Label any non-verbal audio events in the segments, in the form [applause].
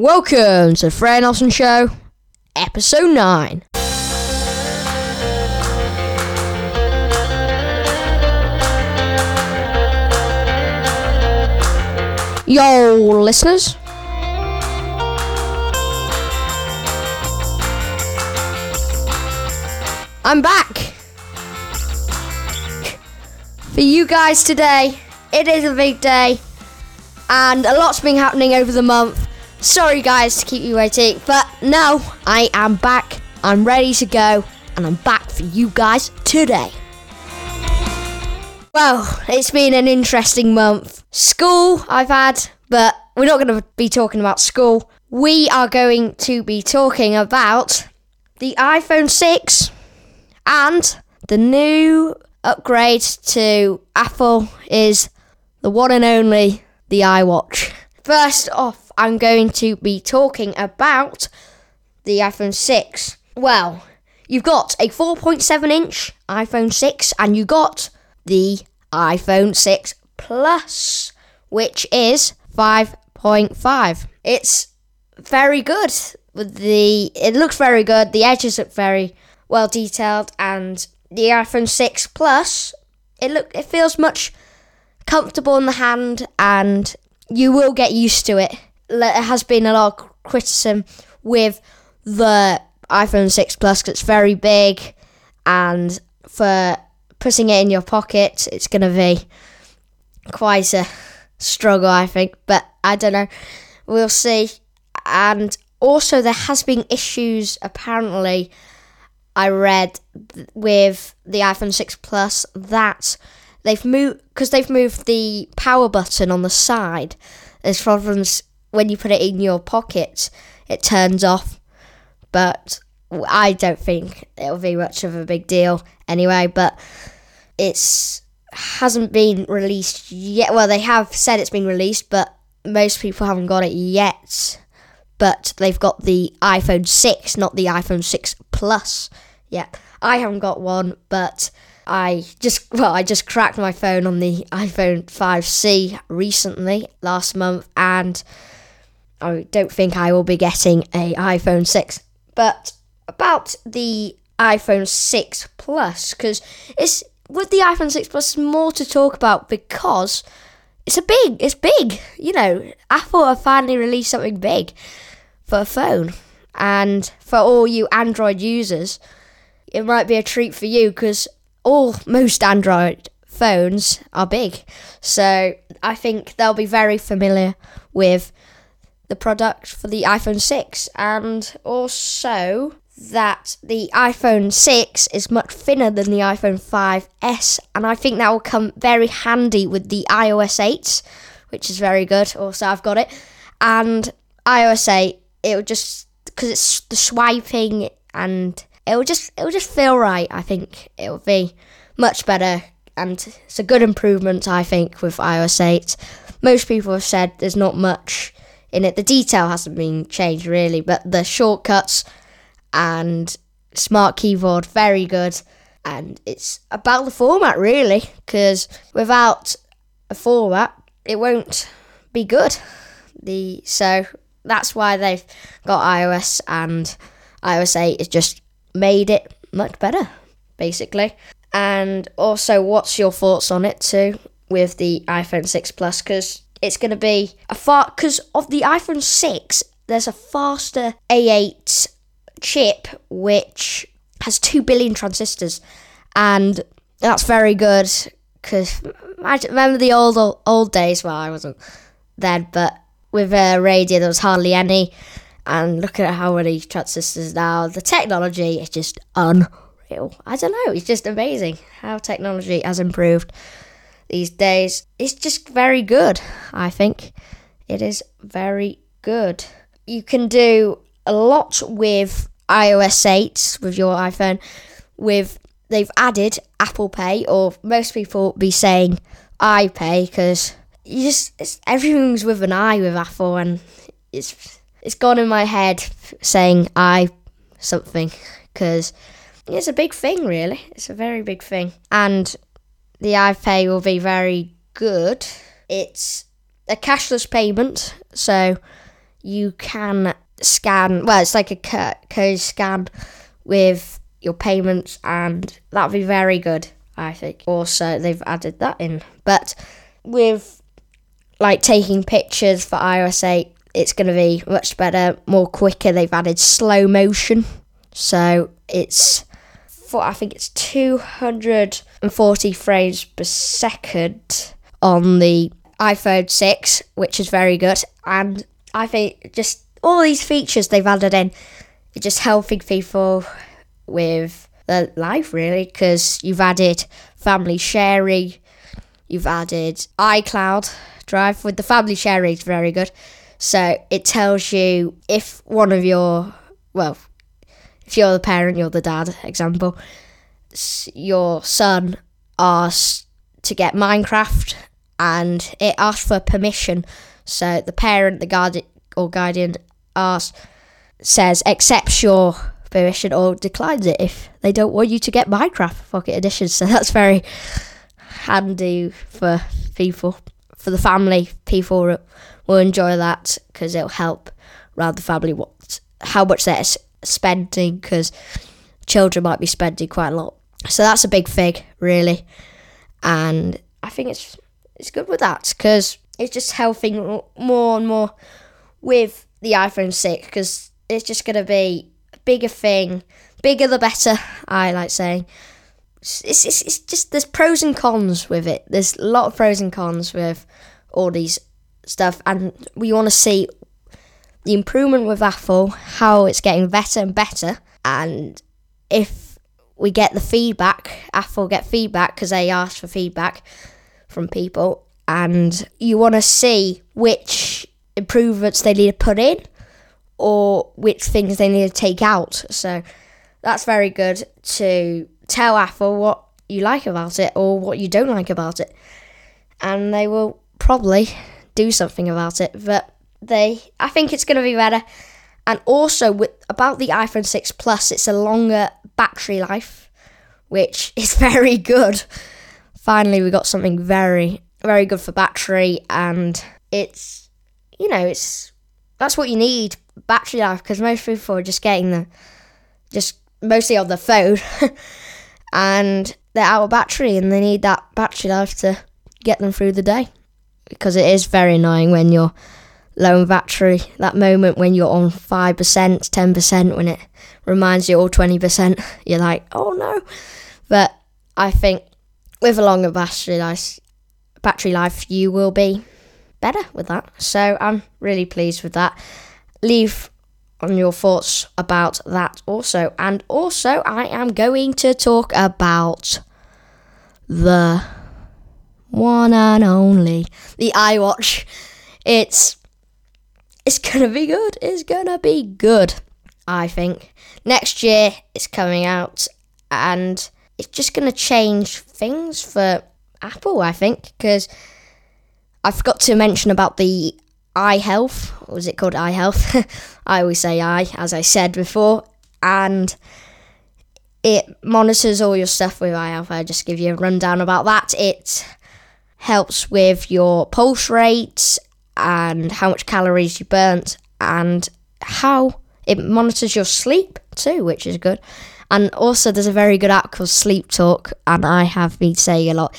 Welcome to the Freya Nelson Show, Episode 9. Yo, listeners. I'm back. For you guys today, it is a big day, and a lot's been happening over the month. Sorry, guys, to keep you waiting, but no, I am back. I'm ready to go, and I'm back for you guys today. Well, it's been an interesting month. School I've had, but we're not going to be talking about school. We are going to be talking about the iPhone 6 and the new upgrade to Apple is the one and only the iWatch. First off, I'm going to be talking about the iPhone 6. Well, you've got a 4.7 inch iPhone 6 and you got the iPhone 6 Plus, which is 5.5. It's very good the it looks very good. The edges look very well detailed and the iPhone 6 Plus it look it feels much comfortable in the hand and you will get used to it. There has been a lot of criticism with the iPhone 6 Plus because it's very big and for putting it in your pocket it's going to be quite a struggle I think but I don't know we'll see and also there has been issues apparently I read with the iPhone 6 Plus that they've moved because they've moved the power button on the side. There's problems when you put it in your pocket, it turns off. But I don't think it'll be much of a big deal anyway. But it's hasn't been released yet. Well, they have said it's been released, but most people haven't got it yet. But they've got the iPhone 6, not the iPhone 6 Plus yet. I haven't got one, but I just well, I just cracked my phone on the iPhone 5C recently last month, and I don't think I will be getting a iPhone 6. But about the iPhone 6 Plus, because it's with the iPhone 6 Plus, more to talk about because it's a big, it's big. You know, Apple have finally released something big for a phone, and for all you Android users, it might be a treat for you because all most Android phones are big. So I think they'll be very familiar with the product for the iPhone 6 and also that the iPhone 6 is much thinner than the iPhone 5S and I think that will come very handy with the iOS 8 which is very good. Also I've got it. And iOS 8 it will just because it's the swiping and it will just it will just feel right I think. It will be much better and it's a good improvement I think with iOS 8 most people have said there's not much in it. The detail hasn't been changed really but the shortcuts and smart keyboard very good. And it's about the format really because without a format it won't be good. The so that's why they've got iOS and iOS 8 has just made it much better basically. And also what's your thoughts on it too with the iPhone 6 Plus? Because it's going to be a far because of the iPhone 6 there's a faster A8 chip which has 2 billion transistors and that's very good because I remember the old, old old days well I wasn't then but with a radio there was hardly any and look at how many transistors now. The technology is just unreal. I don't know it's just amazing how technology has improved these days. It's just very good I think. It is very good. You can do a lot with iOS 8 with your iPhone with they've added Apple Pay or most people be saying iPay because you just everything's with an I with Apple and it's it's gone in my head saying I something because it's a big thing really. It's a very big thing. And the iPay will be very good it's a cashless payment so you can scan. Well, it's like a code scan with your payments, and that'd be very good. I think. Also, they've added that in, but with like taking pictures for iOS 8, it's going to be much better, more quicker. They've added slow motion, so it's for I think it's 240 frames per second on the iPhone 6, which is very good. And I think just all these features they've added in, it's just helping people with their life really, because you've added family sharing, you've added iCloud Drive with the family sharing is very good. So it tells you if one of your, well, if you're the parent, you're the dad, example, your son asks to get Minecraft and it asks for permission. So the parent, the guardian or guardian asks, says accepts your permission or declines it if they don't want you to get Minecraft Pocket Edition. [laughs] So that's very handy for people, for the family. People will enjoy that because it'll help around the family what how much they're spending because children might be spending quite a lot. So that's a big fig, really, and I think it's it's good with that because it's just helping more and more with the iPhone 6 because it's just going to be a bigger thing. Bigger the better, I like saying. It's, it's, it's just, there's pros and cons with it. There's a lot of pros and cons with all these stuff, and we want to see the improvement with Apple, how it's getting better and better, and if we get the feedback, Apple get feedback because they ask for feedback from people, and you want to see which improvements they need to put in or which things they need to take out. So that's very good to tell Apple what you like about it or what you don't like about it. And they will probably do something about it. But they I think it's gonna be better. And also with about the iPhone 6 Plus, it's a longer battery life, which [laughs] is very good. Finally we got something very, very good for battery, and it's, you know, it's that's what you need battery life because most people are just getting the, just mostly on the phone, [laughs] and they're out of battery, and they need that battery life to get them through the day because it is very annoying when you're low on battery. That moment when you're on 5%, 10%, when it reminds you all 20%, [laughs] you're like, oh no. But I think with a longer battery life, battery life, you will be better with that. So I'm really pleased with that. Leave on your thoughts about that also. And also, I am going to talk about the one and only the iWatch. It's it's gonna be good. It's gonna be good. I think next year it's coming out, and it's just to change things for Apple, I think, because I forgot to mention about the eye health. Was it called? Eye health. [laughs] I always say eye, as I said before, and it monitors all your stuff with eye health. I just give you a rundown about that. It helps with your pulse rate and how much calories you burnt and how it monitors your sleep too, which is good. And also, there's a very good app called Sleep Talk, and I have been saying a lot.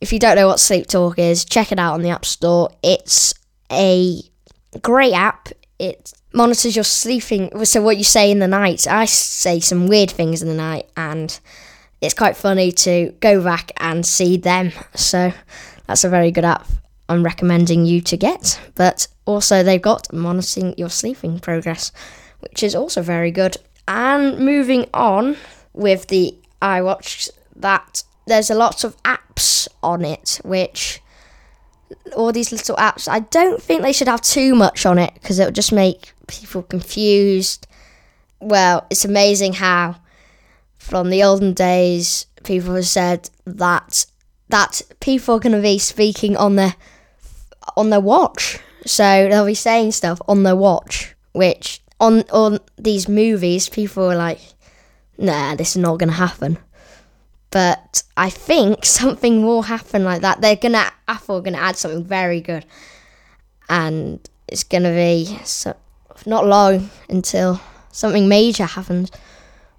If you don't know what Sleep Talk is, check it out on the App Store. It's a great app. It monitors your sleeping, so what you say in the night. I say some weird things in the night, and it's quite funny to go back and see them. So that's a very good app. I'm recommending you to get. But also, they've got monitoring your sleeping progress, which is also very good. And moving on with the iWatch, that there's a lot of apps on it, which all these little apps. I don't think they should have too much on it because it would just make people confused. Well, it's amazing how from the olden days people have said that that people are going to be speaking on their on their watch. So they'll be saying stuff on their watch, which on on these movies, people are like, "Nah, this is not to happen." But I think [laughs] something will happen like that. They're gonna Apple are gonna add something very good, and it's to be so, not long until something major happens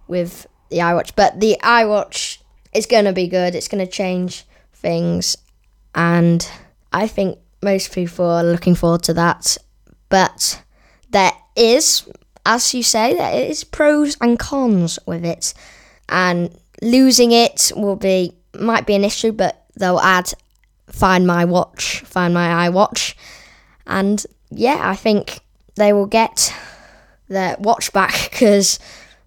with the iWatch. But the iWatch is to be good. It's to change things, and I think most people are looking forward to that. But there is, as you say, there is pros and cons with it, and losing it will be might be an issue, but they'll add Find My Watch, Find My iWatch, and yeah, I think they will get their watch back [laughs] because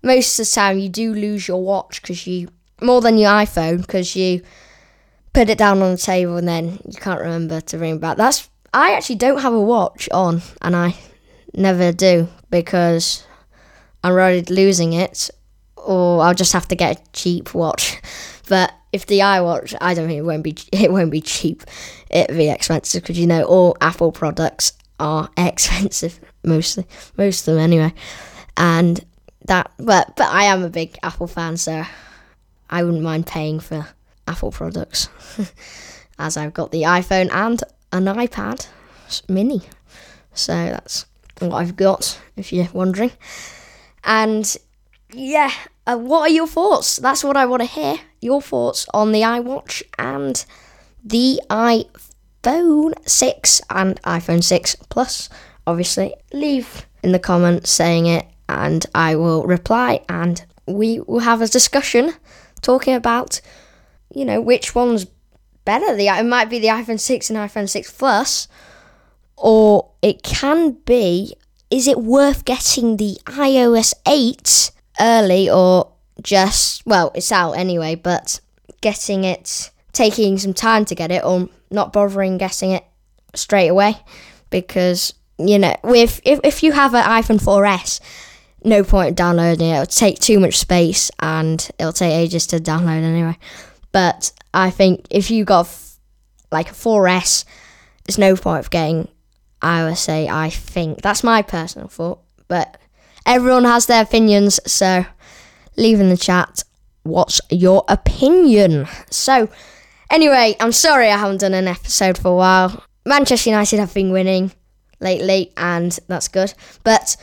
most of the time you do lose your watch because you more than your iPhone because you put it down on the table and then you can't remember to ring back. That's I actually don't have a watch on and I never do because I'm worried losing it or I'll just have to get a cheap watch. [laughs] But if the iWatch, I don't think it won't be [laughs] it won't be cheap. It'll be expensive because you know all Apple products are [laughs] expensive mostly, most of them anyway. And that, but but I am a big Apple fan, so I wouldn't mind paying for Apple products, [laughs] as I've got the iPhone and an iPad Mini. So that's what I've got, if you're wondering. And yeah, uh, what are your thoughts? That's what I want to hear. Your thoughts on the iWatch and the iPhone 6 and iPhone 6 Plus. Obviously, leave in the comments saying it, and I will reply, and we will have a discussion talking about, you know, which one's better. The it might be the iPhone 6 and iPhone 6 Plus, or it can be. Is it worth getting the iOS 8 early or just, well, it's out anyway, but getting it, taking some time to get it or not bothering getting it straight away because, you know, with if, if you have an iPhone 4S, no point downloading it. It'll take too much space and it'll take ages to download anyway. But I think if you got like a 4S, there's no point of getting iOS 8, I think. That's my personal thought. But Everyone has their opinions, so leave in the chat what's your opinion. So, anyway, I'm sorry I haven't done an episode for a while. Manchester United have been winning lately, and that's good. But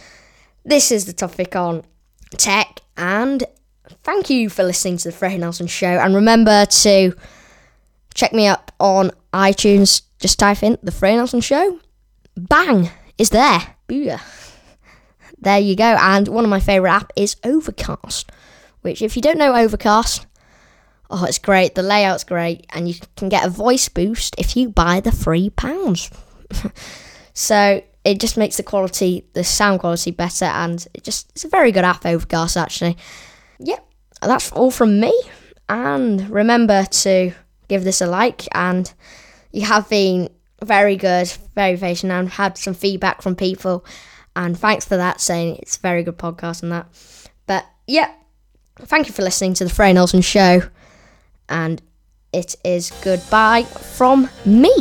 this is the topic on tech, and thank you for listening to the Freddie Nelson Show. And remember to check me up on iTunes. Just type in the Freddie Nelson Show. Bang! Is there. Booyah there you go. And one of my favourite app is Overcast, which if you don't know Overcast, oh, it's great. The layout's great, and you can get a voice boost if you buy the three pounds. [laughs] so it just makes the quality, the sound quality better, and it just it's a very good app. Overcast actually. Yep, that's all from me. And remember to give this a like. And you have been very good, very patient, and had some feedback from people and thanks for that, saying it's a very good podcast and that. But yeah, thank you for listening to the Frey Nelson Show. And it is goodbye from me.